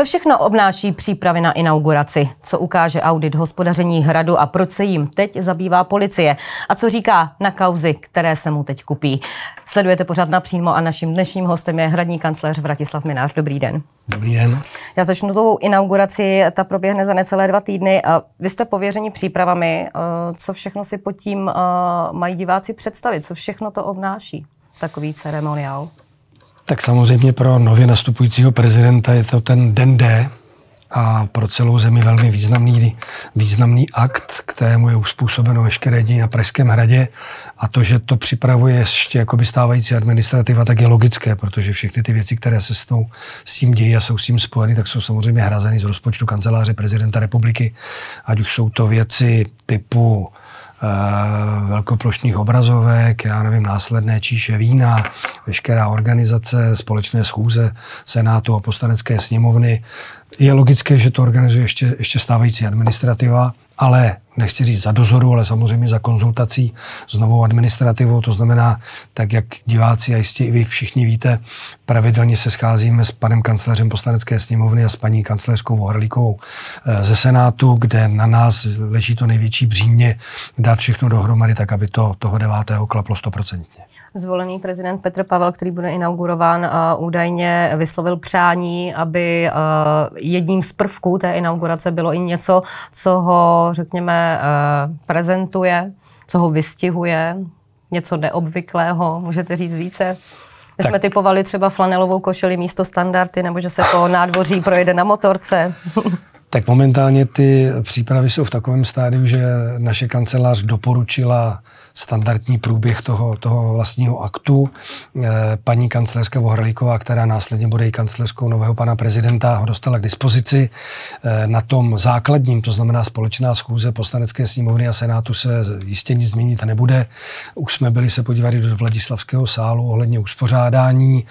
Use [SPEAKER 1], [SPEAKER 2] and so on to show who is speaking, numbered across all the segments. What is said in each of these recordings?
[SPEAKER 1] Co všechno obnáší přípravy na inauguraci? Co ukáže audit hospodaření hradu a proč se jim teď zabývá policie? A co říká na kauzy, které se mu teď kupí? Sledujete pořád napřímo a naším dnešním hostem je hradní kancléř Vratislav Minář. Dobrý den.
[SPEAKER 2] Dobrý den.
[SPEAKER 1] Já začnu tou inauguraci, ta proběhne za necelé dva týdny. Vy jste pověřeni přípravami. Co všechno si pod tím mají diváci představit? Co všechno to obnáší? Takový ceremoniál.
[SPEAKER 2] Tak samozřejmě pro nově nastupujícího prezidenta je to ten den D a pro celou zemi velmi významný, významný akt, kterému je uspůsobeno veškeré dění na Pražském hradě. A to, že to připravuje ještě jakoby stávající administrativa, tak je logické, protože všechny ty věci, které se s, tou, s tím dějí a jsou s tím spojeny, tak jsou samozřejmě hrazeny z rozpočtu kanceláře prezidenta republiky. Ať už jsou to věci typu velkoplošných obrazovek, já nevím, následné číše vína, veškerá organizace, společné schůze Senátu a poslanecké sněmovny. Je logické, že to organizuje ještě, ještě stávající administrativa, ale nechci říct za dozoru, ale samozřejmě za konzultací s novou administrativou. To znamená, tak jak diváci a jistě i vy všichni víte, pravidelně se scházíme s panem kancléřem poslanecké sněmovny a s paní kancléřkou Vohrlíkovou eh, ze Senátu, kde na nás leží to největší břímě dát všechno dohromady, tak aby to toho 9. klaplo stoprocentně
[SPEAKER 1] zvolený prezident Petr Pavel, který bude inaugurován, uh, údajně vyslovil přání, aby uh, jedním z prvků té inaugurace bylo i něco, co ho, řekněme, uh, prezentuje, co ho vystihuje, něco neobvyklého, můžete říct více? My tak. jsme typovali třeba flanelovou košeli místo standardy, nebo že se po nádvoří projede na motorce.
[SPEAKER 2] tak momentálně ty přípravy jsou v takovém stádiu, že naše kancelář doporučila standardní průběh toho, toho vlastního aktu. Eh, paní kancléřka Vohralíková, která následně bude i kancléřkou nového pana prezidenta, ho dostala k dispozici. Eh, na tom základním, to znamená společná schůze poslanecké sněmovny a senátu se jistě nic změnit nebude. Už jsme byli se podívat do Vladislavského sálu ohledně uspořádání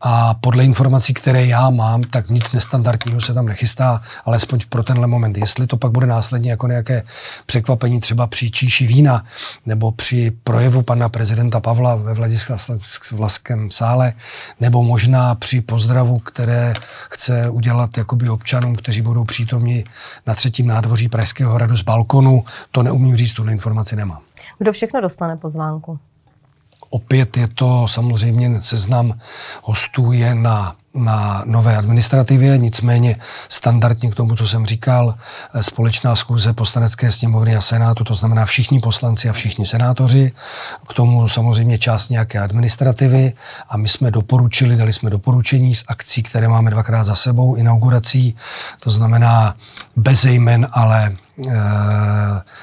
[SPEAKER 2] a podle informací, které já mám, tak nic nestandardního se tam nechystá, alespoň pro tenhle moment. Jestli to pak bude následně jako nějaké překvapení třeba při číši vína nebo při projevu pana prezidenta Pavla ve Vladislavském sále, nebo možná při pozdravu, které chce udělat jakoby občanům, kteří budou přítomni na třetím nádvoří Pražského hradu z balkonu, to neumím říct, tu informaci nemám.
[SPEAKER 1] Kdo všechno dostane pozvánku?
[SPEAKER 2] Opět je to samozřejmě seznam hostů je na na nové administrativě, nicméně standardně k tomu, co jsem říkal, společná schůze poslanecké sněmovny a senátu, to znamená všichni poslanci a všichni senátoři, k tomu samozřejmě část nějaké administrativy a my jsme doporučili, dali jsme doporučení z akcí, které máme dvakrát za sebou, inaugurací, to znamená bez jmen, ale Eh,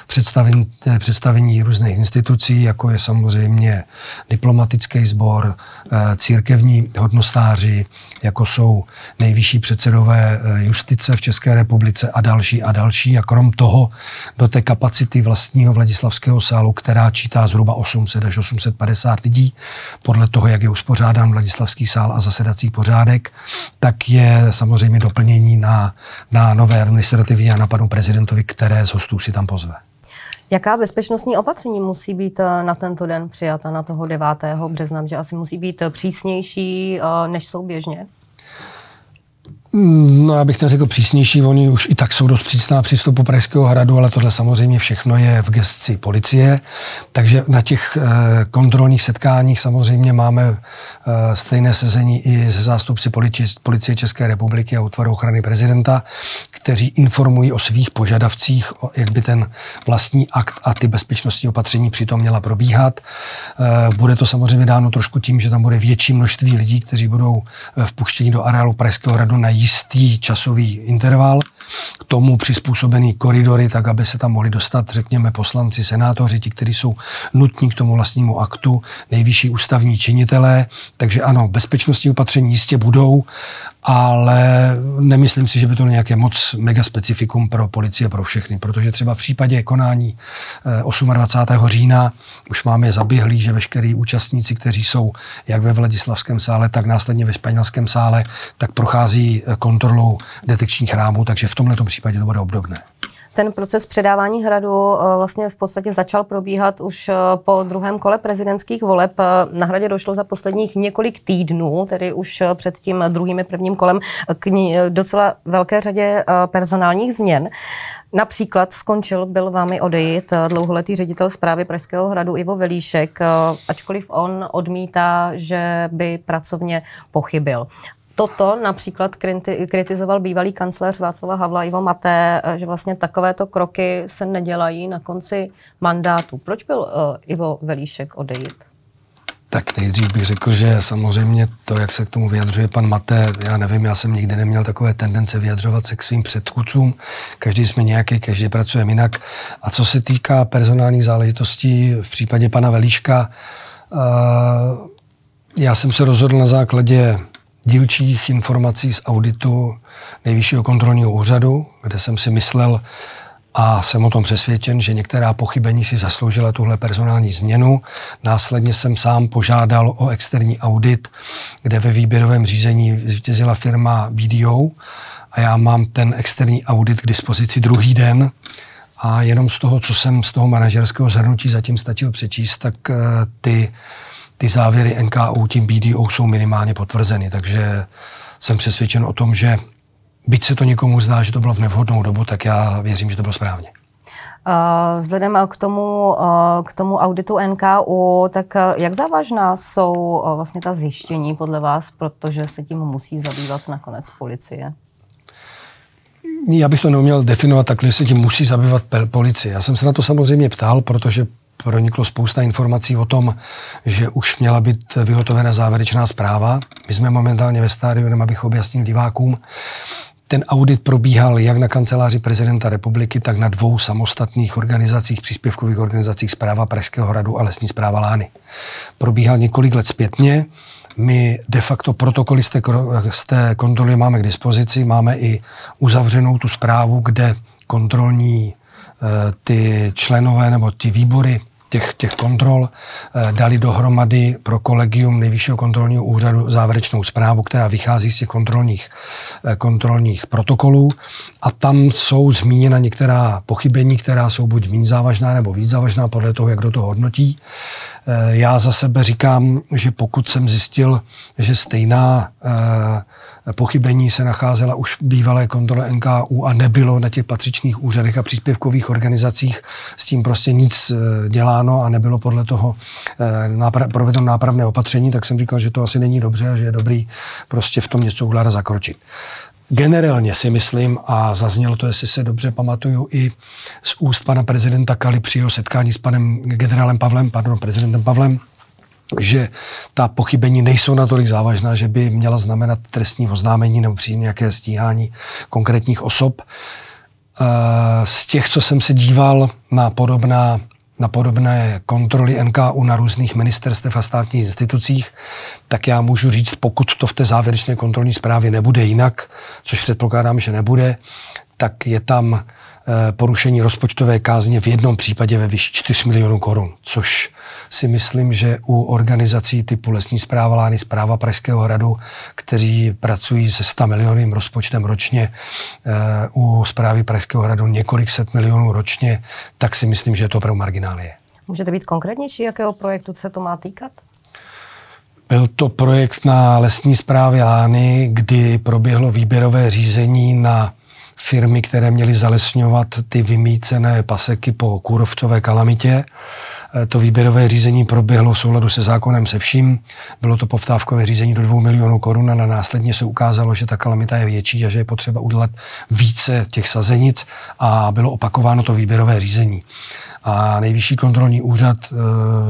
[SPEAKER 2] představení, představení různých institucí, jako je samozřejmě diplomatický sbor, eh, církevní hodnostáři, jako jsou nejvyšší předsedové eh, justice v České republice a další a další. A krom toho do té kapacity vlastního Vladislavského sálu, která čítá zhruba 800 až 850 lidí, podle toho, jak je uspořádán Vladislavský sál a zasedací pořádek, tak je samozřejmě doplnění na, na nové administrativy a na panu prezidentovi, které z hostů si tam pozve.
[SPEAKER 1] Jaká bezpečnostní opatření musí být eh, na tento den přijata, na toho 9. března? Že asi musí být eh, přísnější, eh, než jsou běžně?
[SPEAKER 2] No, já bych neřekl přísnější, oni už i tak jsou dost přísná přístupu Pražského hradu, ale tohle samozřejmě všechno je v gestci policie. Takže na těch eh, kontrolních setkáních samozřejmě máme eh, stejné sezení i ze zástupci policie České republiky a útvaru ochrany prezidenta, kteří informují o svých požadavcích, jak by ten vlastní akt a ty bezpečnostní opatření přitom měla probíhat. Eh, bude to samozřejmě dáno trošku tím, že tam bude větší množství lidí, kteří budou vpuštěni do areálu Pražského hradu na jistý časový interval, k tomu přizpůsobený koridory, tak aby se tam mohli dostat, řekněme, poslanci, senátoři, ti, kteří jsou nutní k tomu vlastnímu aktu, nejvyšší ústavní činitelé. Takže ano, bezpečnostní opatření jistě budou, ale nemyslím si, že by to nějaké moc mega specifikum pro policie, pro všechny, protože třeba v případě konání 28. Eh, října už máme zaběhlý, že veškerý účastníci, kteří jsou jak ve Vladislavském sále, tak následně ve španělském sále, tak prochází eh, kontrolou detekčních rámů, takže v tomto případě to bude obdobné.
[SPEAKER 1] Ten proces předávání hradu eh, vlastně v podstatě začal probíhat už eh, po druhém kole prezidentských voleb. Na hradě došlo za posledních několik týdnů, tedy už před tím druhým prvním kolem, k docela velké řadě personálních změn. Například skončil, byl vámi odejít dlouholetý ředitel zprávy Pražského hradu Ivo Velíšek, ačkoliv on odmítá, že by pracovně pochybil. Toto například kritizoval bývalý kancléř Václava Havla Ivo Maté, že vlastně takovéto kroky se nedělají na konci mandátu. Proč byl uh, Ivo Velíšek odejít?
[SPEAKER 2] Tak nejdřív bych řekl, že samozřejmě to, jak se k tomu vyjadřuje pan Maté, já nevím, já jsem nikdy neměl takové tendence vyjadřovat se k svým předchůdcům. Každý jsme nějaký, každý pracuje jinak. A co se týká personálních záležitostí v případě pana Velíška, uh, já jsem se rozhodl na základě dílčích informací z auditu Nejvyššího kontrolního úřadu, kde jsem si myslel a jsem o tom přesvědčen, že některá pochybení si zasloužila tuhle personální změnu. Následně jsem sám požádal o externí audit, kde ve výběrovém řízení zvítězila firma BDO a já mám ten externí audit k dispozici druhý den a jenom z toho, co jsem z toho manažerského zhrnutí zatím stačil přečíst, tak eh, ty ty závěry NKU tím BDO jsou minimálně potvrzeny, takže jsem přesvědčen o tom, že byť se to někomu zdá, že to bylo v nevhodnou dobu, tak já věřím, že to bylo správně.
[SPEAKER 1] Vzhledem k tomu, k tomu auditu NKU, tak jak závažná jsou vlastně ta zjištění podle vás, protože se tím musí zabývat nakonec policie?
[SPEAKER 2] Já bych to neuměl definovat takhle, že se tím musí zabývat policie. Já jsem se na to samozřejmě ptal, protože proniklo spousta informací o tom, že už měla být vyhotovena závěrečná zpráva. My jsme momentálně ve stádiu, abych objasnil divákům, ten audit probíhal jak na kanceláři prezidenta republiky, tak na dvou samostatných organizacích, příspěvkových organizacích Zpráva Pražského hradu a Lesní zpráva Lány. Probíhal několik let zpětně. My de facto protokoly z té, z té kontroly máme k dispozici, máme i uzavřenou tu zprávu, kde kontrolní eh, ty členové nebo ty výbory těch, těch kontrol eh, dali dohromady pro kolegium Nejvyššího kontrolního úřadu závěrečnou zprávu, která vychází z těch kontrolních, eh, kontrolních protokolů a tam jsou zmíněna některá pochybení, která jsou buď méně závažná nebo víc závažná podle toho, jak do toho hodnotí. Eh, já za sebe říkám, že pokud jsem zjistil, že stejná pochybení se nacházela už v bývalé kontrole NKU a nebylo na těch patřičných úřadech a příspěvkových organizacích s tím prostě nic eh, děláno a nebylo podle toho eh, provedeno nápravné opatření, tak jsem říkal, že to asi není dobře a že je dobrý prostě v tom něco udělat zakročit. Generálně si myslím, a zaznělo to, jestli se dobře pamatuju, i z úst pana prezidenta Kali při jeho setkání s panem generálem Pavlem, pardon, prezidentem Pavlem, že ta pochybení nejsou natolik závažná, že by měla znamenat trestní oznámení nebo přijít nějaké stíhání konkrétních osob. Eh, z těch, co jsem se díval na podobná na podobné kontroly NKU na různých ministerstev a státních institucích, tak já můžu říct, pokud to v té závěrečné kontrolní zprávě nebude jinak, což předpokládám, že nebude, tak je tam porušení rozpočtové kázně v jednom případě ve výši 4 milionů korun, což si myslím, že u organizací typu Lesní zpráva Lány, zpráva Pražského hradu, kteří pracují se 100 milioným rozpočtem ročně, eh, u zprávy Pražského hradu několik set milionů ročně, tak si myslím, že je to opravdu marginálie.
[SPEAKER 1] Můžete být konkrétnější, jakého projektu se to má týkat?
[SPEAKER 2] Byl to projekt na lesní zprávě Lány, kdy proběhlo výběrové řízení na firmy, které měly zalesňovat ty vymícené paseky po kůrovcové kalamitě. E, to výběrové řízení proběhlo v souladu se zákonem se vším. Bylo to povtávkové řízení do 2 milionů korun a následně se ukázalo, že ta kalamita je větší a že je potřeba udělat více těch sazenic a bylo opakováno to výběrové řízení. A nejvyšší kontrolní úřad e,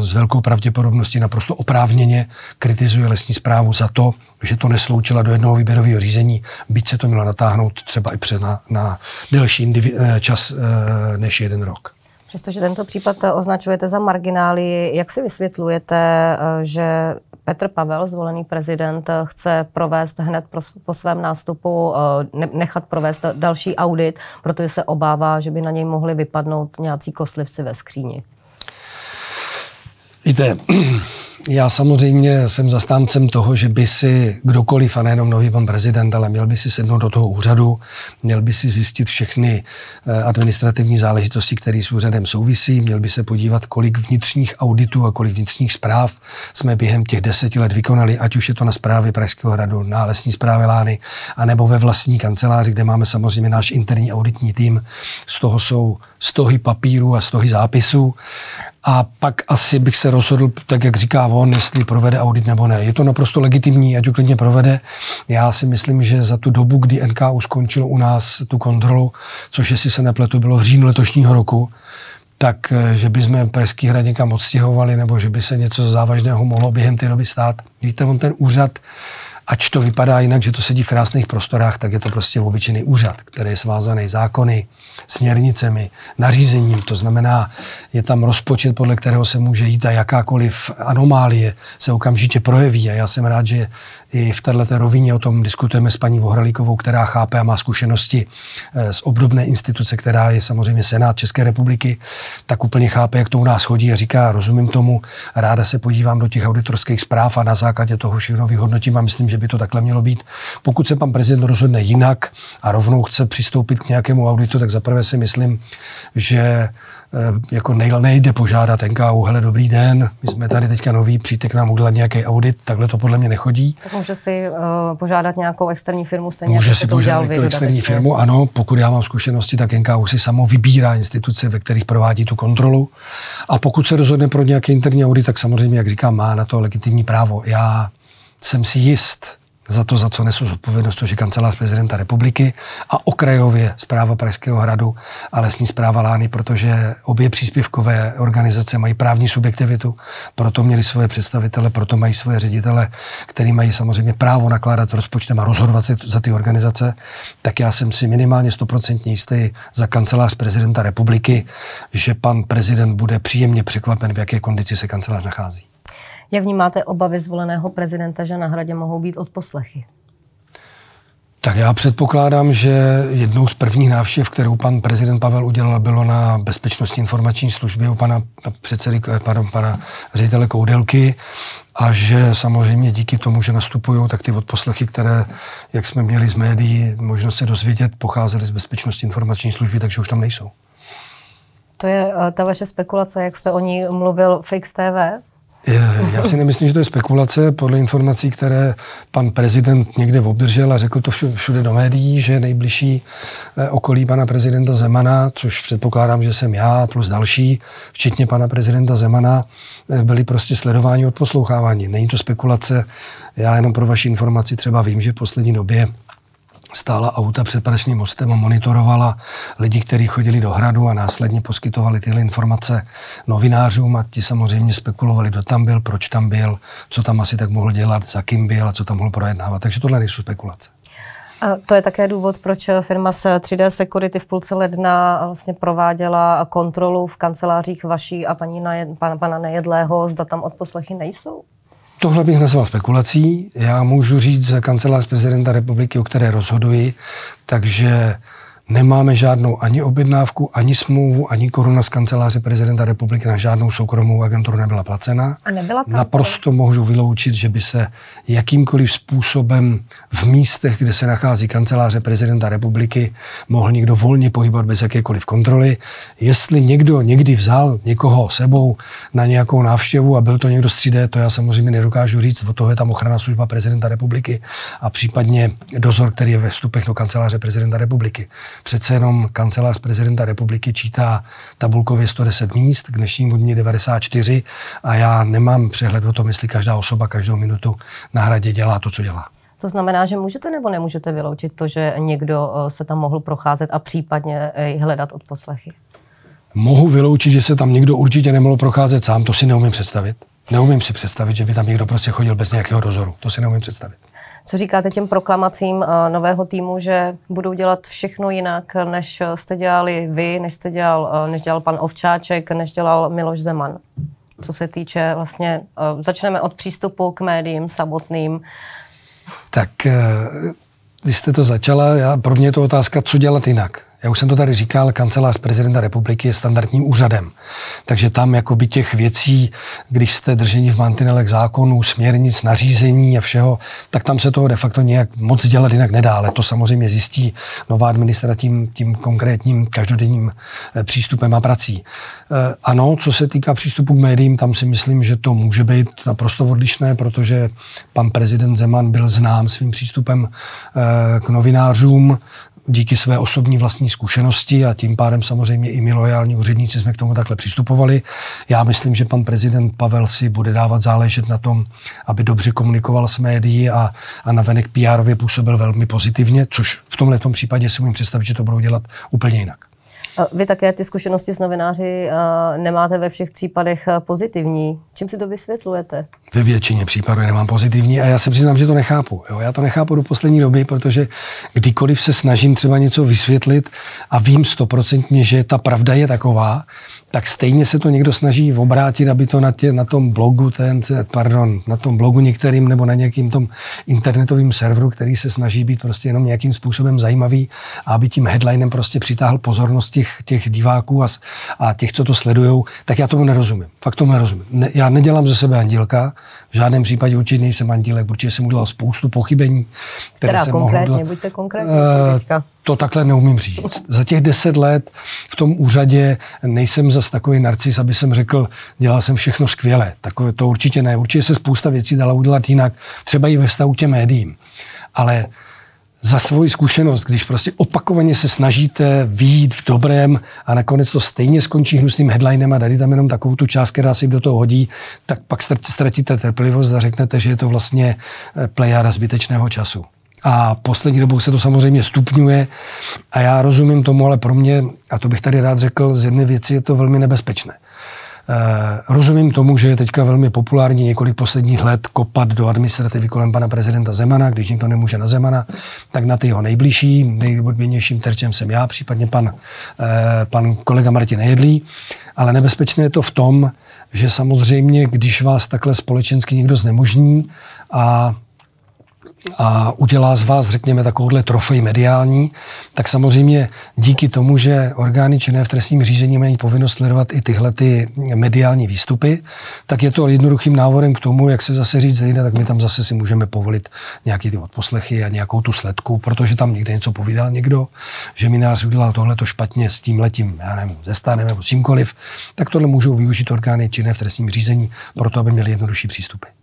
[SPEAKER 2] s velkou pravděpodobností naprosto oprávněně kritizuje lesní zprávu za to, že to nesloučila do jednoho výběrového řízení, byť se to mělo natáhnout třeba i před na, na delší e, čas e, než jeden rok.
[SPEAKER 1] Přestože tento případ označujete za marginály, jak si vysvětlujete, že Petr Pavel, zvolený prezident, chce provést hned po svém nástupu, eh, nechat provést další audit, protože se obává, že by na něj mohli vypadnout nějací kostlivci ve skříni.
[SPEAKER 2] Víte, Já samozřejmě jsem zastáncem toho, že by si kdokoliv, a nejenom nový pan prezident, ale měl by si sednout do toho úřadu, měl by si zjistit všechny eh, administrativní záležitosti, které s úřadem souvisí, měl by se podívat, kolik vnitřních auditů a kolik vnitřních zpráv jsme během těch deseti let vykonali, ať už je to na zprávě Pražského hradu, na lesní zprávě Lány, anebo ve vlastní kanceláři, kde máme samozřejmě náš interní auditní tým. Z toho jsou stohy papíru a stohy zápisů. A pak asi bych se rozhodl, tak jak říká on, jestli provede audit nebo ne. Je to naprosto legitimní, ať ho klidně provede. Já si myslím, že za tu dobu, kdy NKU skončilo u nás tu kontrolu, což jestli se nepletu, bylo v říjnu letošního roku, tak eh, že by jsme Pražský hrad někam odstěhovali, nebo že by se něco závažného mohlo během té doby stát. Víte, on ten úřad ač to vypadá jinak, že to sedí v krásných prostorách, tak je to prostě obyčejný úřad, který je svázaný zákony, směrnicemi, nařízením. To znamená, je tam rozpočet, podle kterého se může jít a jakákoliv anomálie se okamžitě projeví. A já jsem rád, že i v této rovině o tom diskutujeme s paní Vohralíkovou, která chápe a má zkušenosti eh, z obdobné instituce, která je samozřejmě Senát České republiky, tak úplně chápe, jak to u nás chodí a říká, rozumím tomu, ráda se podívám do těch auditorských zpráv a na základě toho všechno vyhodnotím a myslím, že by to takhle mělo být. Pokud se pan prezident rozhodne jinak a rovnou chce přistoupit k nějakému auditu, tak zaprvé si myslím, že Eh, jako nejde požádat NKU, hele, dobrý den, my jsme tady teďka nový, přijďte k nám udělat nějaký audit, takhle to podle mě nechodí.
[SPEAKER 1] Tak může si uh, požádat nějakou externí firmu, stejně
[SPEAKER 2] Může si požádat nějakou externí firmu, ano, pokud já mám zkušenosti, tak NKU si samo vybírá instituce, ve kterých provádí tu kontrolu. A pokud se rozhodne pro nějaký interní audit, tak samozřejmě, jak říkám, má na to legitimní právo. Já jsem si jist, za to, za co nesu zodpovědnost, to je kancelář prezidenta republiky a okrajově zpráva Pražského hradu a lesní zpráva Lány, protože obě příspěvkové organizace mají právní subjektivitu, proto měli svoje představitele, proto mají svoje ředitele, který mají samozřejmě právo nakládat rozpočtem a rozhodovat se za ty organizace, tak já jsem si minimálně stoprocentně jistý za kancelář prezidenta republiky, že pan prezident bude příjemně překvapen, v jaké kondici se kancelář nachází.
[SPEAKER 1] Jak vnímáte obavy zvoleného prezidenta, že na hradě mohou být odposlechy?
[SPEAKER 2] Tak já předpokládám, že jednou z prvních návštěv, kterou pan prezident Pavel udělal, bylo na bezpečnostní informační službě u pana předsedy, eh, pardon, pana ředitele Koudelky a že samozřejmě díky tomu, že nastupují, tak ty odposlechy, které, jak jsme měli z médií možnost se dozvědět, pocházely z bezpečnostní informační služby, takže už tam nejsou.
[SPEAKER 1] To je eh, ta vaše spekulace, jak jste o ní mluvil v XTV?
[SPEAKER 2] Já si nemyslím, že to je spekulace. Podle informací, které pan prezident někde obdržel a řekl to všude do médií, že nejbližší eh, okolí pana prezidenta Zemana, což předpokládám, že jsem já plus další, včetně pana prezidenta Zemana, eh, byli prostě sledováni od poslouchávání. Není to spekulace. Já jenom pro vaši informaci třeba vím, že v poslední době stála auta před Pražným mostem a monitorovala lidi, kteří chodili do hradu a následně poskytovali tyhle informace novinářům a ti samozřejmě spekulovali, kdo tam byl, proč tam byl, co tam asi tak mohl dělat, za kým byl a co tam mohl projednávat. Takže tohle nejsou spekulace.
[SPEAKER 1] A to je také důvod, proč firma z 3D Security v půlce ledna vlastně prováděla kontrolu v kancelářích vaší a paní pana, pana Nejedlého, zda tam odposlechy nejsou?
[SPEAKER 2] Tohle bych nazval spekulací. Já můžu říct za kancelář prezidenta republiky, o které rozhoduji, takže Nemáme žádnou ani objednávku, ani smlouvu, ani koruna z kanceláře prezidenta republiky na žádnou soukromou agenturu nebyla placena.
[SPEAKER 1] A nebyla tam
[SPEAKER 2] Naprosto můžu vyloučit, že by se jakýmkoliv způsobem v místech, kde se nachází kanceláře prezidenta republiky, mohl někdo volně pohybovat bez jakékoliv kontroly. Jestli někdo někdy vzal někoho sebou na nějakou návštěvu a byl to někdo z 3D, to já samozřejmě nedokážu říct. O toho je tam ochrana služba prezidenta republiky a případně dozor, který je ve vstupech do kanceláře prezidenta republiky. Přece jenom kancelář prezidenta republiky čítá tabulkově 110 míst, k dnešnímu dní 94 a já nemám přehled o tom, jestli každá osoba každou minutu na hradě dělá to, co dělá.
[SPEAKER 1] To znamená, že můžete nebo nemůžete vyloučit to, že někdo eh, se tam mohl procházet a případně eh, hledat odposlechy?
[SPEAKER 2] Mohu vyloučit, že se tam někdo určitě nemohl procházet sám, to si neumím představit. Neumím si představit, že by tam někdo prostě chodil bez nějakého dozoru. To si neumím představit.
[SPEAKER 1] Co říkáte těm proklamacím eh, nového týmu, že budou dělat všechno jinak, než jste dělali vy, než jste dělal, eh, než dělal pan Ovčáček, než dělal Miloš Zeman? Co se týče vlastně, eh, začneme od přístupu k médiím samotným.
[SPEAKER 2] Tak vy jste to začala, já, pro mě je to otázka, co dělat jinak. Já už jsem to tady říkal, kancelář prezidenta republiky je standardním úřadem. Takže tam jakoby těch věcí, když jste drženi v mantinelech zákonů, směrnic, nařízení a všeho, tak tam se toho de facto nějak moc dělat jinak nedá. Ale to samozřejmě zjistí nová administrativa tím, tím konkrétním každodenním eh, přístupem a prací. Eh, ano, co se týká přístupu k médiím, tam si myslím, že to může být naprosto odlišné, protože pan prezident Zeman byl znám svým přístupem eh, k novinářům, díky své osobní vlastní zkušenosti a tím pádem samozřejmě i my lojální úředníci jsme k tomu takhle přistupovali. Já myslím, že pan prezident Pavel si bude dávat záležet na tom, aby dobře komunikoval s médií a, a navenek PR působil velmi pozitivně, což v tomhle případě si umím představit, že to budou dělat úplně jinak.
[SPEAKER 1] Vy také ty zkušenosti s novináři nemáte ve všech případech pozitivní. Čím si to vysvětlujete?
[SPEAKER 2] Ve většině případů nemám pozitivní a já se přiznám, že to nechápu. Jo? Já to nechápu do poslední doby, protože kdykoliv se snažím třeba něco vysvětlit a vím stoprocentně, že ta pravda je taková, tak stejně se to někdo snaží obrátit, aby to na, tě, na tom blogu, ten, pardon, na tom blogu některým nebo na nějakým tom internetovým serveru, který se snaží být prostě jenom nějakým způsobem zajímavý a aby tím headlinem prostě přitáhl pozornost těch, těch diváků a, a těch, co to sledují, tak já tomu nerozumím. Fakt tomu nerozumím. Ne, já nedělám ze sebe andílka, v žádném případě určitě nejsem andílek, určitě jsem udělal spoustu pochybení,
[SPEAKER 1] které Teda jsem konkrétně, mohl buďte konkrétní. Uh,
[SPEAKER 2] to takhle neumím říct. Za těch deset let v tom úřadě nejsem zas takový narcis, aby jsem řekl, dělal jsem všechno skvěle. Takové to určitě ne. Určitě se spousta věcí dala udělat jinak, třeba i ve vztahu těm médiím. Ale za svoji zkušenost, když prostě opakovaně se snažíte výjít v dobrém a nakonec to stejně skončí hnusným headlinem a dali tam jenom takovou tu část, která si do toho hodí, tak pak ztratíte trpělivost a řeknete, že je to vlastně eh, plejada zbytečného času. A poslední dobou se to samozřejmě stupňuje a já rozumím tomu, ale pro mě, a to bych tady rád řekl, z jedné věci je to velmi nebezpečné. Eh, rozumím tomu, že je teďka velmi populární několik posledních let kopat do administrativy kolem pana prezidenta Zemana. Když někdo nemůže na Zemana, tak na ty jeho nejbližší, nejodběnějším terčem jsem já, případně pan, eh, pan kolega Martin Jedlí. Ale nebezpečné je to v tom, že samozřejmě, když vás takhle společensky někdo znemožní a a udělá z vás, řekněme, takovouhle trofej mediální, tak samozřejmě díky tomu, že orgány činné v trestním řízení mají povinnost sledovat i tyhle ty mediální výstupy, tak je to jednoduchým návodem k tomu, jak se zase říct zejde, tak my tam zase si můžeme povolit nějaký ty odposlechy a nějakou tu sledku, protože tam někde něco povídal někdo, že mi nás udělal tohle to špatně s tím letím, já nevím, ze stánem nebo čímkoliv, tak tohle můžou využít orgány činné v trestním řízení, proto aby měli jednodušší přístupy.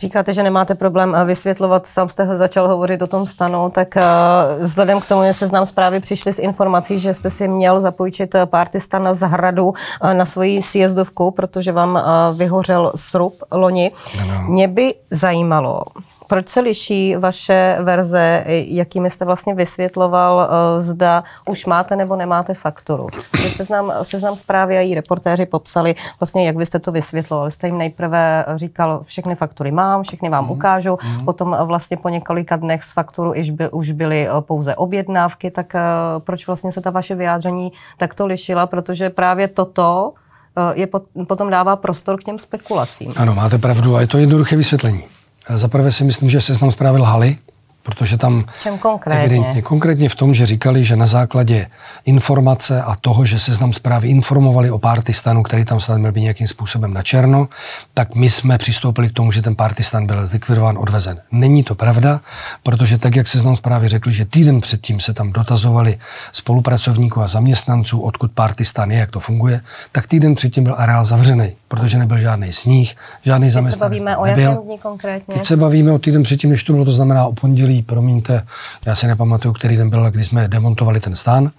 [SPEAKER 1] Říkáte, že nemáte problém eh, vysvětlovat, sám jste začal hovořit o tom stanu, tak eh, vzhledem k tomu, že se znám zprávy přišli s informací, že jste si měl zapůjčit eh, party stana z hradu na svoji sjezdovku, protože vám vyhořel srub loni. Ano. Mě by zajímalo, proč se liší vaše verze, jakými jste vlastně vysvětloval, eh, zda už máte nebo nemáte fakturu? Že seznam, seznam zprávy a její reportéři popsali vlastně, jak byste to vysvětlovali. Jste jim nejprve říkal, všechny faktury mám, všechny vám mm. ukážu, mm. potom vlastně po několika dnech z fakturu už, by, už byly eh, pouze objednávky, tak eh, proč vlastně se ta vaše vyjádření takto lišila? Protože právě toto je potom dává prostor k těm spekulacím.
[SPEAKER 2] Ano, máte pravdu a je to jednoduché vysvětlení. Zaprvé si myslím, že seznam zprávy lhali, protože tam
[SPEAKER 1] Čem konkrétně? evidentně
[SPEAKER 2] konkrétně v tom, že říkali, že na základě informace a toho, že se znám zprávy informovali o partistanu, který tam snad měl být nějakým způsobem na černo, tak my jsme přistoupili k tomu, že ten partistan byl zlikvidován, odvezen. Není to pravda, protože tak, jak se znám zprávy řekli, že týden předtím se tam dotazovali spolupracovníků a zaměstnanců, odkud partistan je, jak to funguje, tak týden předtím byl areál zavřený, protože nebyl žádný sníh, žádný zaměstnanec.
[SPEAKER 1] Teď se bavíme o jakém dní konkrétně?
[SPEAKER 2] Teď se bavíme o týden předtím, než to bylo, to znamená o pondělí promiňte, já si nepamatuju, který den byl, kdy jsme demontovali ten stán.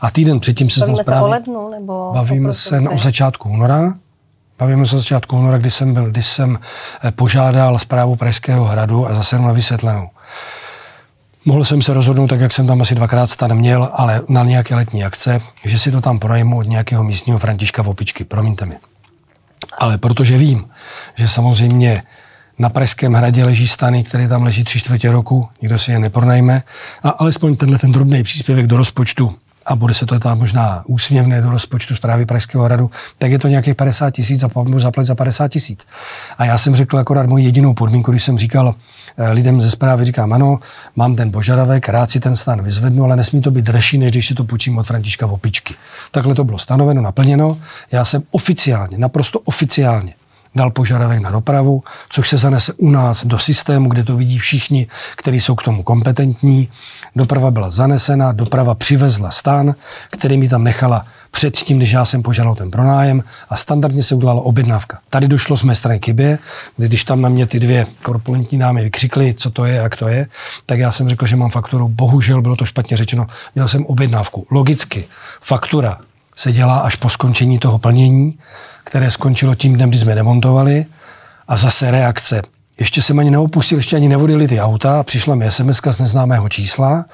[SPEAKER 2] A týden předtím se
[SPEAKER 1] Bavíme
[SPEAKER 2] se
[SPEAKER 1] o lednu? Nebo
[SPEAKER 2] Bavíme se o začátku února. Bavíme se o začátku února, kdy jsem, byl, kdy jsem eh, požádal zprávu Pražského hradu a zase na vysvětlenou. Mohl jsem se rozhodnout, tak jak jsem tam asi dvakrát stan měl, ale na nějaké letní akce, že si to tam projemu od nějakého místního Františka Vopičky. Promiňte mi. Ale protože vím, že samozřejmě na Pražském hradě leží stany, které tam leží tři čtvrtě roku, nikdo si je nepronajme. A alespoň tenhle ten drobný příspěvek do rozpočtu a bude se to tam možná úsměvné do rozpočtu zprávy Pražského hradu, tak je to nějakých 50 tisíc a budu zaplatit za 50 tisíc. A já jsem řekl akorát moji jedinou podmínku, když jsem říkal eh, lidem ze zprávy, říkám, ano, mám ten požadavek, rád si ten stan vyzvednu, ale nesmí to být dražší, než když si to půjčím od Františka Vopičky. Takhle to bylo stanoveno, naplněno. Já jsem oficiálně, naprosto oficiálně dal požadavek na dopravu, což se zanese u nás do systému, kde to vidí všichni, kteří jsou k tomu kompetentní. Doprava byla zanesena, doprava přivezla stan, který mi tam nechala předtím, než já jsem požádal ten pronájem a standardně se udělala objednávka. Tady došlo z mé strany kdy když tam na mě ty dvě korpulentní dámy vykřikly, co to je, jak to je, tak já jsem řekl, že mám fakturu. Bohužel bylo to špatně řečeno, měl jsem objednávku. Logicky, faktura se dělá až po skončení toho plnění, které skončilo tím dnem, kdy jsme demontovali a zase reakce. Ještě jsem ani neopustil, ještě ani nevodili ty auta, přišla mi SMS z neznámého čísla,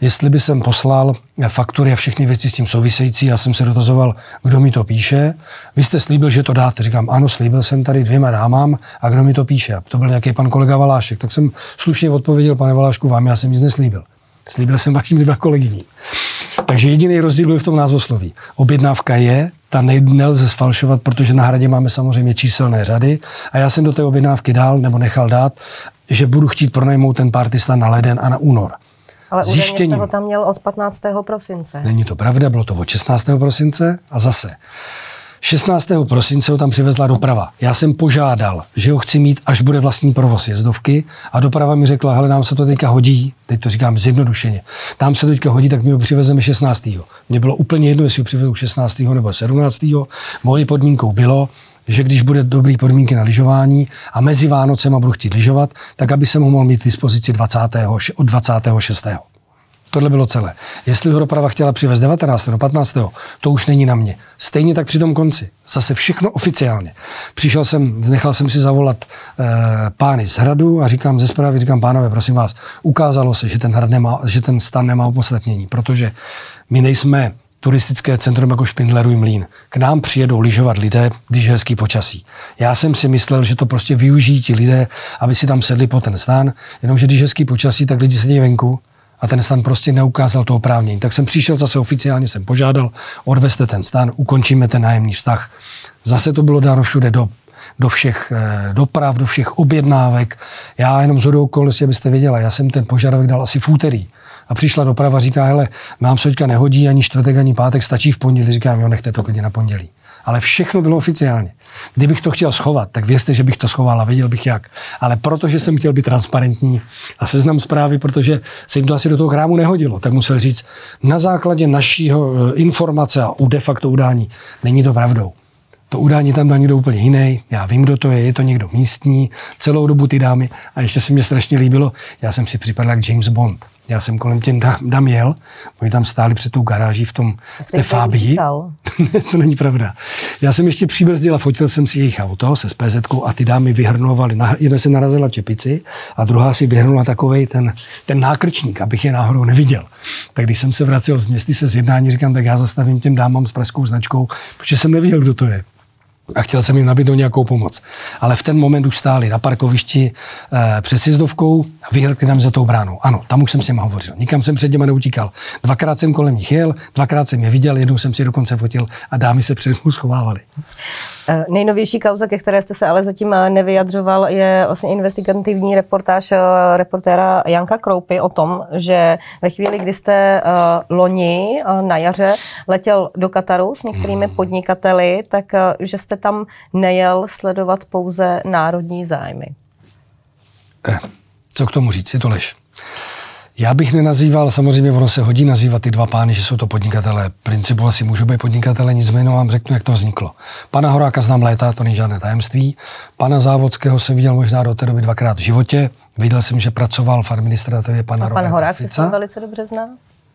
[SPEAKER 2] jestli by jsem poslal faktury a všechny věci s tím související. Já jsem se dotazoval, kdo mi to píše. Vy jste slíbil, že to dáte. Říkám, ano, slíbil jsem tady dvěma dámám a kdo mi to píše. A to byl nějaký pan kolega Valášek. Tak jsem slušně odpověděl, pane Valášku, vám já jsem nic neslíbil. Slíbil jsem vašim dva kolegyním. Takže jediný rozdíl je v tom názvosloví. Objednávka je, ta nelze sfalšovat, protože na hradě máme samozřejmě číselné řady a já jsem do té objednávky dal nebo nechal dát, že budu chtít pronajmout ten partista na leden a na únor.
[SPEAKER 1] Ale údajně jste ho tam měl od 15. prosince.
[SPEAKER 2] Není to pravda, bylo to od 16. prosince a zase 16. prosince ho tam přivezla doprava. Já jsem požádal, že ho chci mít, až bude vlastní provoz jezdovky a doprava mi řekla, hele, nám se to teďka hodí, teď to říkám zjednodušeně, nám se to teďka hodí, tak my ho přivezeme 16. Mně bylo úplně jedno, jestli ho přivezu 16. nebo 17. Mojí podmínkou bylo, že když bude dobrý podmínky na lyžování a mezi Vánocema budu chtít lyžovat, tak aby ho mohl mít k dispozici 20. od 26. Tohle bylo celé. Jestli ho doprava chtěla přivést 19. nebo 15. to už není na mě. Stejně tak při tom konci. Zase všechno oficiálně. Přišel jsem, nechal jsem si zavolat e, pány z hradu a říkám ze zprávy, říkám pánové, prosím vás, ukázalo se, že ten hrad nemá, že ten stan nemá opodstatnění, protože my nejsme turistické centrum jako Špindlerůj mlín. K nám přijedou lyžovat lidé, když je hezký počasí. Já jsem si myslel, že to prostě využijí ti lidé, aby si tam sedli po ten stán, jenomže když je hezký počasí, tak lidi sedí venku a ten stan prostě neukázal to oprávnění. Tak jsem přišel zase oficiálně, jsem požádal, odvezte ten stan, ukončíme ten nájemní vztah. Zase to bylo dáno všude do do všech eh, doprav, do všech objednávek. Já jenom z hodou okolností, abyste věděla, já jsem ten požadavek dal asi v úterý. A přišla doprava, říká, hele, nám se teďka nehodí ani čtvrtek, ani pátek, stačí v pondělí. Říkám, jo, nechte to klidně na pondělí ale všechno bylo oficiálně. Kdybych to chtěl schovat, tak vězte, že bych to schoval a věděl bych jak. Ale protože jsem chtěl být transparentní a seznam zprávy, protože se jim to asi do toho chrámu nehodilo, tak musel říct, na základě našího eh, informace a u de facto udání není to pravdou. To udání tam dal někdo úplně jiný, já vím, kdo to je, je to někdo místní, celou dobu ty dámy. A ještě se mi strašně líbilo, já jsem si připadal jak James Bond. Já jsem kolem těm dám jel, oni tam stáli před tou garáží v tom té Fabii. to není pravda. Já jsem ještě přibrzdil a fotil jsem si jejich auto se spz a ty dámy vyhrnovaly. Jedna se narazila čepici a druhá si vyhrnula takový ten, ten nákrčník, abych je náhodou neviděl. Tak když jsem se vracel z městy se zjednání, říkám, tak já zastavím těm dámám s pražskou značkou, protože jsem neviděl, kdo to je a chtěl jsem jim nabídnout nějakou pomoc. Ale v ten moment už stáli na parkovišti e, před sjezdovkou a vyhrkli nám za tou bránou. Ano, tam už jsem s nimi hovořil. Nikam jsem před nimi neutíkal. Dvakrát jsem kolem nich jel, dvakrát jsem je viděl, jednou jsem si dokonce fotil a dámy se před mnou schovávali.
[SPEAKER 1] Eh, nejnovější kauza, ke které jste se ale zatím eh, nevyjadřoval, je vlastně investigativní reportáž reportéra Janka Kroupy o tom, že ve chvíli, kdy jste loni na jaře letěl do Kataru s některými hmm. podnikateli, tak že jste tam nejel sledovat pouze národní zájmy?
[SPEAKER 2] Eh, co k tomu říct, je to lež. Já bych nenazýval, samozřejmě ono se hodí nazývat ty dva pány, že jsou to podnikatelé. Principu asi můžou být podnikatelé, nicméně vám řeknu, jak to vzniklo. Pana Horáka znám léta, to není žádné tajemství. Pana Závodského jsem viděl možná do té doby dvakrát v životě. Viděl jsem, že pracoval v administrativě pana
[SPEAKER 1] A pan Horák si se velice dobře zná?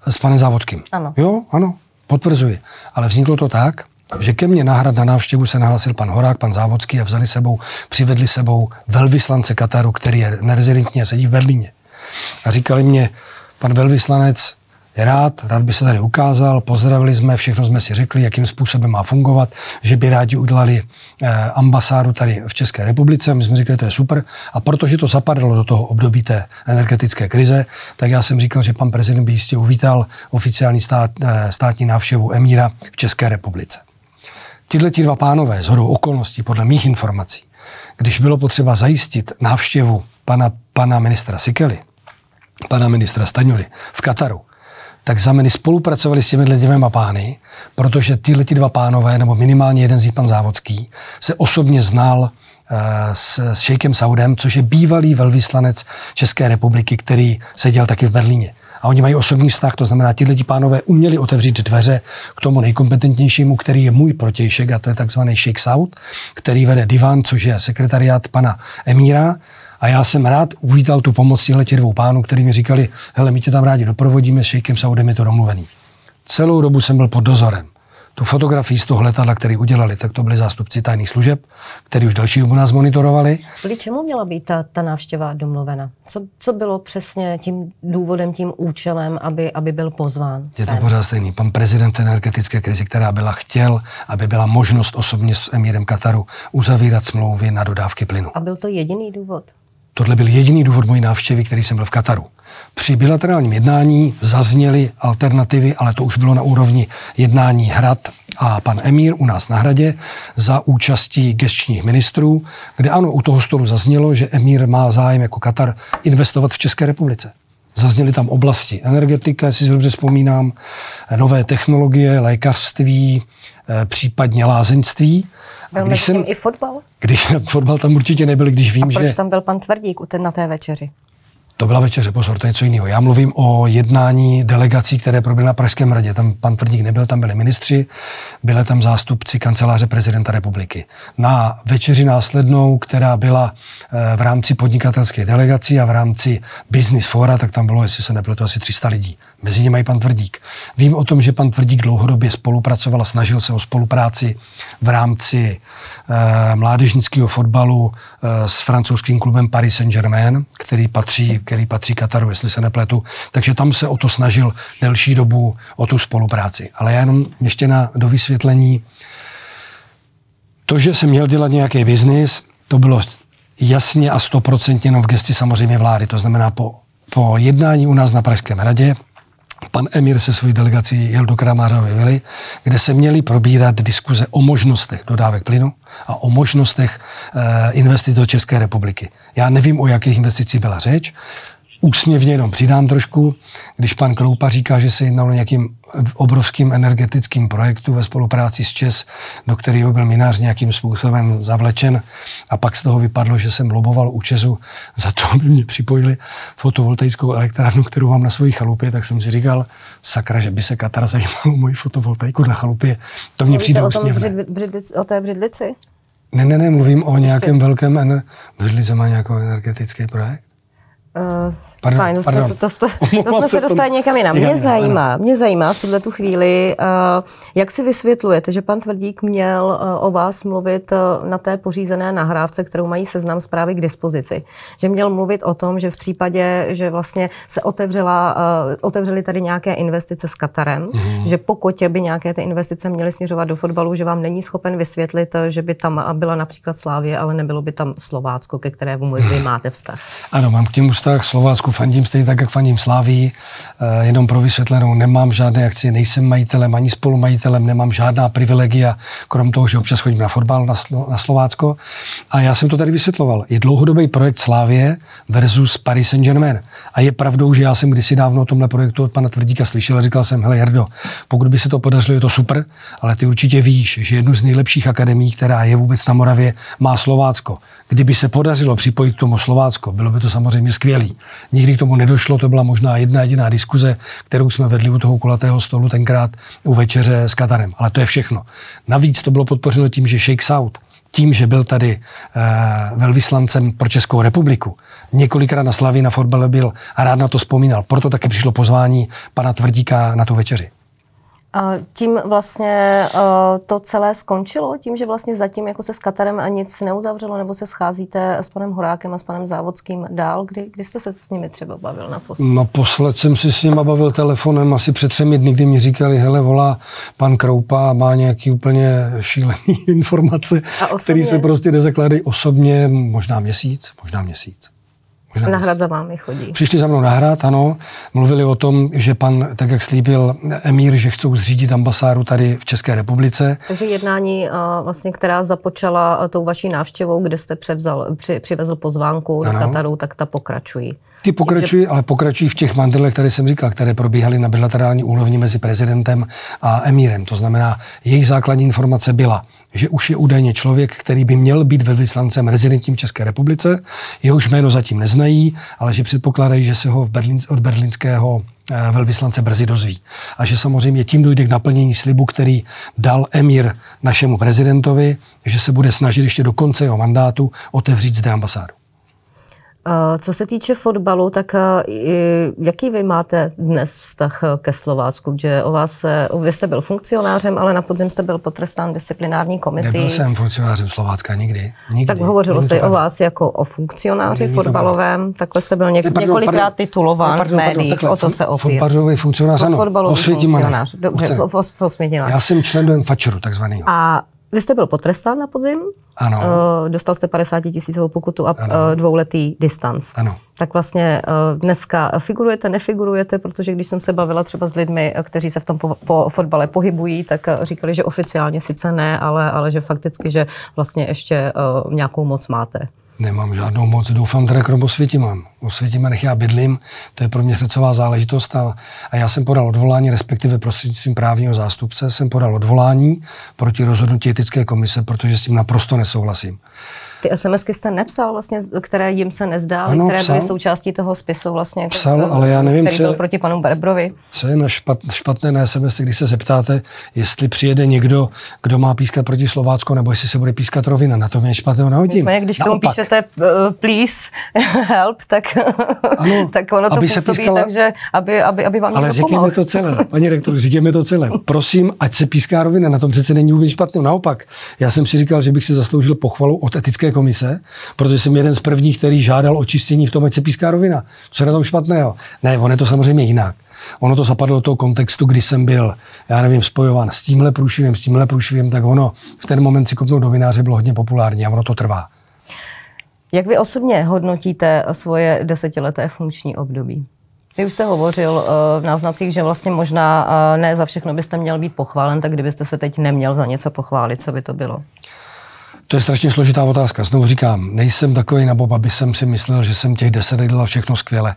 [SPEAKER 2] S panem Závodským.
[SPEAKER 1] Ano.
[SPEAKER 2] Jo, ano, potvrzuji. Ale vzniklo to tak, že ke mně nahrad na návštěvu se nahlásil pan Horák, pan Závodský a vzali sebou, přivedli sebou velvyslance Kataru, který je nerezidentní a sedí v Berlíně. A říkali mě, pan velvyslanec je rád, rád by se tady ukázal, pozdravili jsme, všechno jsme si řekli, jakým způsobem má fungovat, že by rádi udělali eh, ambasádu tady v České republice. My jsme říkali, to je super. A protože to zapadlo do toho období té energetické krize, tak já jsem říkal, že pan prezident by jistě uvítal oficiální stát, eh, státní návštěvu Emíra v České republice. Tyhle ti dva pánové, z hodou okolností, podle mých informací, když bylo potřeba zajistit návštěvu pana, pana ministra Sikely, pana ministra Staňury v Kataru, tak za mny spolupracovali s těmi dvěma pány, protože tyhle dva pánové, nebo minimálně jeden z nich, pan Závodský, se osobně znal eh, s, s šejkem Saudem, což je bývalý velvyslanec České republiky, který seděl taky v Berlíně. A oni mají osobní vztah, to znamená, tyhle pánové uměli otevřít dveře k tomu nejkompetentnějšímu, který je můj protějšek, a to je takzvaný Sheikh Saud, který vede divan, což je sekretariát pana Emíra. A já jsem rád uvítal tu pomoc těchto dvou pánů, kteří mi říkali, hele, my tě tam rádi doprovodíme, s Šejkem Saudem je to domluvený. Celou dobu jsem byl pod dozorem. Tu fotografii z toho letadla, který udělali, tak to byli zástupci tajných služeb, kteří už další dobu nás monitorovali.
[SPEAKER 1] Kvůli čemu měla být ta, ta návštěva domluvena? Co, co bylo přesně tím důvodem, tím účelem, aby, aby byl pozván?
[SPEAKER 2] Je to pořád stejný. Pan prezident energetické krizi, která byla chtěl, aby byla možnost osobně s emírem Kataru uzavírat smlouvy na dodávky plynu.
[SPEAKER 1] A byl to jediný důvod?
[SPEAKER 2] Tohle byl jediný důvod mojí návštěvy, který jsem byl v Kataru. Při bilaterálním jednání zazněly alternativy, ale to už bylo na úrovni jednání Hrad a pan Emír u nás na hradě za účastí gestčních ministrů, kde ano, u toho stolu zaznělo, že Emír má zájem jako Katar investovat v České republice. Zazněly tam oblasti energetika, jestli si dobře vzpomínám, nové technologie, lékařství, eh, případně lázeňství.
[SPEAKER 1] Byl když jsem, i fotbal?
[SPEAKER 2] Když fotbal tam určitě nebyl, když vím,
[SPEAKER 1] A proč
[SPEAKER 2] že...
[SPEAKER 1] tam byl pan Tvrdík na té večeři?
[SPEAKER 2] To byla večeře, pozor, to je něco jiného. Já mluvím o jednání delegací, které proběhly na Pražském radě. Tam pan Tvrdík nebyl, tam byli ministři, byli tam zástupci kanceláře prezidenta republiky. Na večeři následnou, která byla eh, v rámci podnikatelské delegací a v rámci business fora, tak tam bylo, jestli se nepletu, asi 300 lidí. Mezi nimi i pan Tvrdík. Vím o tom, že pan Tvrdík dlouhodobě spolupracoval a snažil se o spolupráci v rámci eh, mládežnického fotbalu eh, s francouzským klubem Paris Saint-Germain, který patří který patří Kataru, jestli se nepletu. Takže tam se o to snažil delší dobu, o tu spolupráci. Ale já jenom ještě na dovysvětlení. To, že jsem měl dělat nějaký biznis, to bylo jasně a stoprocentně jenom v gesti samozřejmě vlády. To znamená po, po jednání u nás na Pražském radě pan Emir se svojí delegací jel do Kramářové vily, kde se měly probírat diskuze o možnostech dodávek plynu a o možnostech e, investic do České republiky. Já nevím, o jakých investicích byla řeč. Úsměvně jenom přidám trošku, když pan Kroupa říká, že se jednalo nějakým obrovským energetickým projektu ve spolupráci s ČES, do kterého byl minář nějakým způsobem zavlečen a pak z toho vypadlo, že jsem loboval u ČESu za to, aby mě připojili fotovoltaickou elektrárnu, kterou mám na své chalupě, tak jsem si říkal, sakra, že by se Katar zajímal o moji fotovoltaiku na chalupě. To mě přijde o, tom
[SPEAKER 1] o té břidlici?
[SPEAKER 2] Ne, ne, ne, mluvím o nějakém velkém... Ener... Břidlice má nějaký energetický projekt?
[SPEAKER 1] Uh, pardon, fajn, pardon. To, to, to, to, jsme se dostali někam jinam. Mě zajímá, mě zajímá v tuhle tu chvíli, uh, jak si vysvětlujete, že pan Tvrdík měl uh, o vás mluvit uh, na té pořízené nahrávce, kterou mají seznam zprávy k dispozici. Že měl mluvit o tom, že v případě, že vlastně se otevřela, uh, otevřely tady nějaké investice s Katarem, mm. že pokud by nějaké ty investice měly směřovat do fotbalu, že vám není schopen vysvětlit, že by tam byla například Slávě, ale nebylo by tam Slovácko, ke kterému vy máte vztah.
[SPEAKER 2] Ano, mám k němu vztah. Slovácku fandím stejně tak, jak fandím Sláví. Eh, jenom pro vysvětlenou, nemám žádné akcie, nejsem majitelem ani spolumajitelem, nemám žádná privilegia, krom toho, že občas chodím na fotbal na, na Slovácko. A já jsem to tady vysvětloval. Je dlouhodobý projekt Slávě versus Paris Saint-Germain. A je pravdou, že já jsem kdysi dávno o tomhle projektu od pana Tvrdíka slyšel a říkal jsem, hele Jardo, pokud by se to podařilo, je to super, ale ty určitě víš, že jednu z nejlepších akademií, která je vůbec na Moravě, má Slovácko. Kdyby se podařilo připojit k tomu Slovácko, bylo by to samozřejmě skvělý. Nikdy k tomu nedošlo, to byla možná jedna jediná diskuze, kterou jsme vedli u toho kulatého stolu tenkrát u večeře s Katarem. Ale to je všechno. Navíc to bylo podpořeno tím, že Sheikh Saud tím, že byl tady uh, velvyslancem pro Českou republiku, několikrát na Slavě na fotbale byl a rád na to vzpomínal. Proto taky přišlo pozvání pana Tvrdíka na tu večeři.
[SPEAKER 1] A tím vlastně uh, to celé skončilo? Tím, že vlastně zatím jako se s Katarem a nic neuzavřelo, nebo se scházíte s panem Horákem a s panem Závodským dál? Kdy, kdy jste se s nimi třeba bavil naposled?
[SPEAKER 2] Naposled jsem si s nimi bavil telefonem asi před třemi dny, kdy mi říkali, hele, volá pan Kroupa a má nějaký úplně šílený informace, které se prostě nezakládají osobně, možná měsíc, možná měsíc.
[SPEAKER 1] Na hrad za vámi chodí.
[SPEAKER 2] Přišli za mnou na hrad, ano. Mluvili o tom, že pan, tak jak slíbil emír, že chcou zřídit ambasádu tady v České republice.
[SPEAKER 1] Takže jednání, vlastně, která započala tou vaší návštěvou, kde jste převzal, při, přivezl pozvánku ano. do Kataru, tak ta pokračují.
[SPEAKER 2] Ty pokračují, ale pokračují v těch mandrlech, které jsem říkal, které probíhaly na bilaterální úrovni mezi prezidentem a emírem. To znamená, jejich základní informace byla, že už je údajně člověk, který by měl být velvyslancem rezidentním České republice. Jehož jméno zatím neznají, ale že předpokládají, že se ho Berlín, od berlínského eh, velvyslance brzy dozví. A že samozřejmě tím dojde k naplnění slibu, který dal emír našemu prezidentovi, že se bude snažit ještě do konce jeho mandátu otevřít zde ambasádu.
[SPEAKER 1] Co se týče fotbalu, tak jaký vy máte dnes vztah ke Slovácku? Že o vás, vy jste byl funkcionářem, ale na podzim jste byl potrestán disciplinární komisí.
[SPEAKER 2] Nebyl jsem funkcionářem Slovácka nikdy. nikdy.
[SPEAKER 1] Tak hovořilo se o vás jako o funkcionáři fotbalovém, takhle jste byl něk- pardon, několikrát pardon, titulován pardon, v médiích, takhle, o to se opírá.
[SPEAKER 2] Fotbalový funkcionář, ano. Funkcionář,
[SPEAKER 1] dobře, v
[SPEAKER 2] Já jsem členem Fačeru, takzvaného.
[SPEAKER 1] A vy jste byl potrestán na podzim?
[SPEAKER 2] Ano.
[SPEAKER 1] Uh, dostal jste 50 tisícovou pokutu a uh, dvouletý distanc.
[SPEAKER 2] Ano.
[SPEAKER 1] Tak vlastně uh, dneska figurujete, nefigurujete, protože když jsem se bavila třeba s lidmi, kteří se v tom po, po fotbale pohybují, tak říkali, že oficiálně sice ne, ale, ale že fakticky, že vlastně ještě nějakou moc máte.
[SPEAKER 2] Nemám žádnou moc, doufám teda krom Osvětí mám. Osvětímanech já bydlím, to je pro mě srdcová záležitost a, a já jsem podal odvolání, respektive prostřednictvím právního zástupce jsem podal odvolání proti rozhodnutí etické komise, protože s tím naprosto nesouhlasím.
[SPEAKER 1] Ty SMSky jste nepsal vlastně, které jim se nezdály, ano, které psal. byly součástí toho spisu vlastně,
[SPEAKER 2] psal, jako, ale já nevím,
[SPEAKER 1] který byl proti panu Berbrovi.
[SPEAKER 2] Co je na špat, špatné na SMS, když se zeptáte, jestli přijede někdo, kdo má pískat proti Slovácku, nebo jestli se bude pískat rovina. Na tom je špatného nahodím.
[SPEAKER 1] Nicméně, když tomu píšete uh, please help, tak, ano, tak ono to aby působí se pískala... tak, že aby, aby, aby vám
[SPEAKER 2] Ale řekněme to celé, paní rektor, řekněme to celé. Prosím, ať se píská rovina, na tom přece není vůbec špatné. Naopak, já jsem si říkal, že bych si zasloužil pochvalu od etické komise, protože jsem jeden z prvních, který žádal očištění v tom, ať se píská rovina. Co je na tom špatného? Ne, on je to samozřejmě jinak. Ono to zapadlo do toho kontextu, kdy jsem byl, já nevím, spojován s tímhle průšvivem, s tímhle průšvivem, tak ono v ten moment si kopnout novináře bylo hodně populární a ono to trvá.
[SPEAKER 1] Jak vy osobně hodnotíte svoje desetileté funkční období? Vy už jste hovořil uh, v náznacích, že vlastně možná uh, ne za všechno byste měl být pochválen, tak kdybyste se teď neměl za něco pochválit, co by to bylo?
[SPEAKER 2] To je strašně složitá otázka. Znovu říkám, nejsem takový na Bob, aby jsem si myslel, že jsem těch deset let dělal všechno skvěle.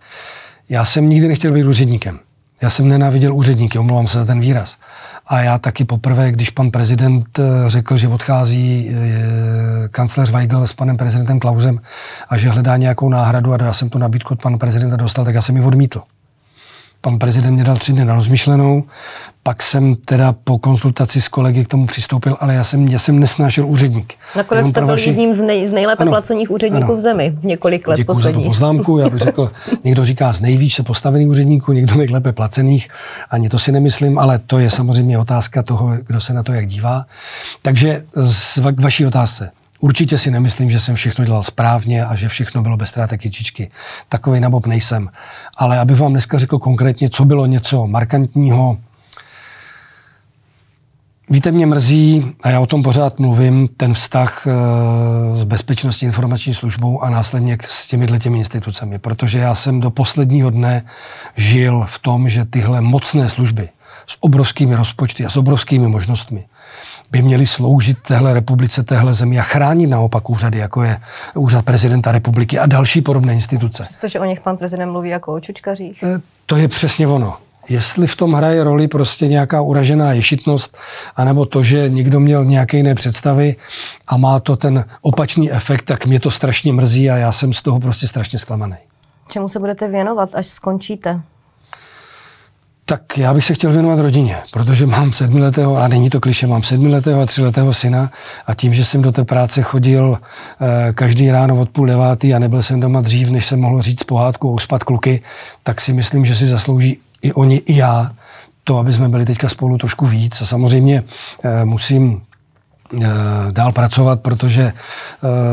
[SPEAKER 2] Já jsem nikdy nechtěl být úředníkem. Já jsem nenáviděl úředníky, omlouvám se za ten výraz. A já taky poprvé, když pan prezident eh, řekl, že odchází eh, kancléř Weigl s panem prezidentem Klausem a že hledá nějakou náhradu a já jsem tu nabídku od pana prezidenta dostal, tak já jsem ji odmítl. Pan prezident mě dal tři dny na rozmyšlenou, pak jsem teda po konzultaci s kolegy k tomu přistoupil, ale já jsem, já jsem nesnášel úředník.
[SPEAKER 1] Nakonec jste byl vaši... jedním z, nej, z nejlépe ano, placených úředníků ano. v zemi několik let
[SPEAKER 2] Děkuji
[SPEAKER 1] posledních.
[SPEAKER 2] za tu poznámku, já bych řekl, někdo říká z nejvíce postavených úředníků, někdo nejlépe placených, ani to si nemyslím, ale to je samozřejmě otázka toho, kdo se na to jak dívá. Takže k vaší otázce. Určitě si nemyslím, že jsem všechno dělal správně a že všechno bylo bez ztrátek kyčičky. Takový nabob nejsem. Ale abych vám dneska řekl konkrétně, co bylo něco markantního, Víte, mě mrzí, a já o tom pořád mluvím, ten vztah s bezpečnostní informační službou a následně s těmi těmi institucemi, protože já jsem do posledního dne žil v tom, že tyhle mocné služby s obrovskými rozpočty a s obrovskými možnostmi by měli sloužit téhle republice, téhle zemi a chránit naopak úřady, jako je úřad prezidenta republiky a další podobné instituce.
[SPEAKER 1] Přestože o nich pan prezident mluví jako o čučkařích.
[SPEAKER 2] Eh, to je přesně ono. Jestli v tom hraje roli prostě nějaká uražená ješitnost, anebo to, že někdo měl nějaké jiné představy a má to ten opačný efekt, tak mě to strašně mrzí a já jsem z toho prostě strašně zklamaný.
[SPEAKER 1] Čemu se budete věnovat, až skončíte?
[SPEAKER 2] Tak já bych se chtěl věnovat rodině, protože mám sedmiletého, a není to kliše, mám sedmiletého a třiletého syna a tím, že jsem do té práce chodil eh, každý ráno od půl devátý a nebyl jsem doma dřív, než jsem mohl říct pohádku a uspat kluky, tak si myslím, že si zaslouží i oni, i já to, aby jsme byli teďka spolu trošku víc. A samozřejmě musím dál pracovat, protože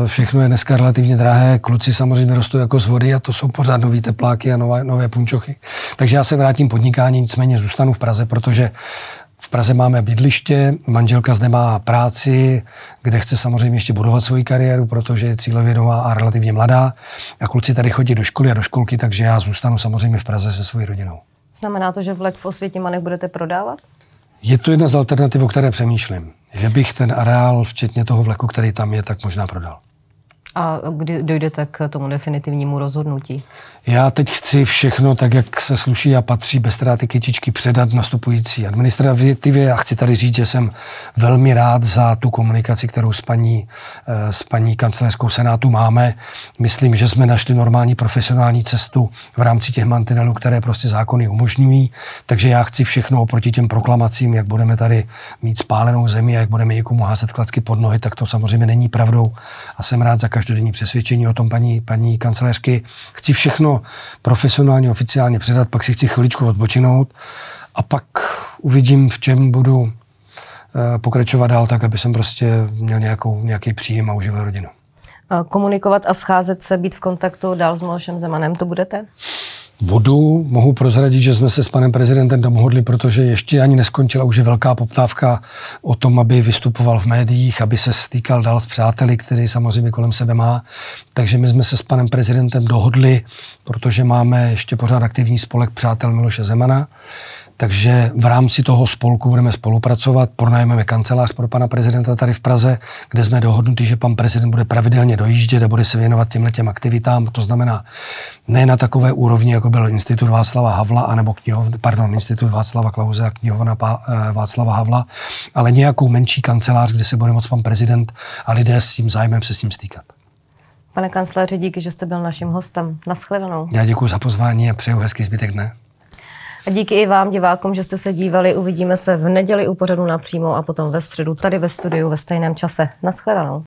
[SPEAKER 2] všechno je dneska relativně drahé. Kluci samozřejmě rostou jako z vody a to jsou pořád nový tepláky a nové, nové punčochy. Takže já se vrátím podnikání, nicméně zůstanu v Praze, protože v Praze máme bydliště, manželka zde má práci, kde chce samozřejmě ještě budovat svoji kariéru, protože je cílevědomá a relativně mladá. A kluci tady chodí do školy a do školky, takže já zůstanu samozřejmě v Praze se svojí rodinou.
[SPEAKER 1] Znamená to, že vlek v Osvětimanech budete prodávat?
[SPEAKER 2] Je to jedna z alternativ, o které přemýšlím. Že bych ten areál, včetně toho vleku, který tam je, tak možná prodal.
[SPEAKER 1] A kdy dojdete k tomu definitivnímu rozhodnutí?
[SPEAKER 2] Já teď chci všechno, tak jak se sluší a patří, bez ztráty kytičky předat nastupující administrativě a chci tady říct, že jsem velmi rád za tu komunikaci, kterou s paní, eh, s paní kancelářskou senátu máme. Myslím, že jsme našli normální profesionální cestu v rámci těch mantinelů, které prostě zákony umožňují. Takže já chci všechno oproti těm proklamacím, jak budeme tady mít spálenou zemi a jak budeme někomu házet klacky pod nohy, tak to samozřejmě není pravdou. A jsem rád za každodenní přesvědčení o tom paní, paní kancelářky. Chci všechno profesionálně, oficiálně předat, pak si chci chviličku odpočinout a pak uvidím, v čem budu eh, pokračovat dál tak, aby jsem prostě měl nějakou, nějaký příjem a uživil rodinu.
[SPEAKER 1] Komunikovat a scházet se, být v kontaktu dál s Milošem Zemanem, to budete?
[SPEAKER 2] Budu, mohu prozradit, že jsme se s panem prezidentem domohodli, protože ještě ani neskončila, už je velká poptávka o tom, aby vystupoval v médiích, aby se stýkal dál s přáteli, který samozřejmě kolem sebe má. Takže my jsme se s panem prezidentem dohodli, protože máme ještě pořád aktivní spolek přátel Miloše Zemana, takže v rámci toho spolku budeme spolupracovat, pronajmeme kancelář pro pana prezidenta tady v Praze, kde jsme dohodnutí, že pan prezident bude pravidelně dojíždět a bude se věnovat těmhle těm aktivitám. To znamená ne na takové úrovni, jako byl Institut Václava Havla, anebo knihov, pardon, Institut Václava Klauze a knihovna eh, Václava Havla, ale nějakou menší kancelář, kde se bude moct pan prezident a lidé s tím zájmem se s ním stýkat.
[SPEAKER 1] Pane kancléři, díky, že jste byl naším hostem. Naschledanou.
[SPEAKER 2] Já děkuji za pozvání a přeju hezký zbytek dne.
[SPEAKER 1] A díky i vám, divákům, že jste se dívali. Uvidíme se v neděli u pořadu napřímo a potom ve středu tady ve studiu ve stejném čase. Naschledanou.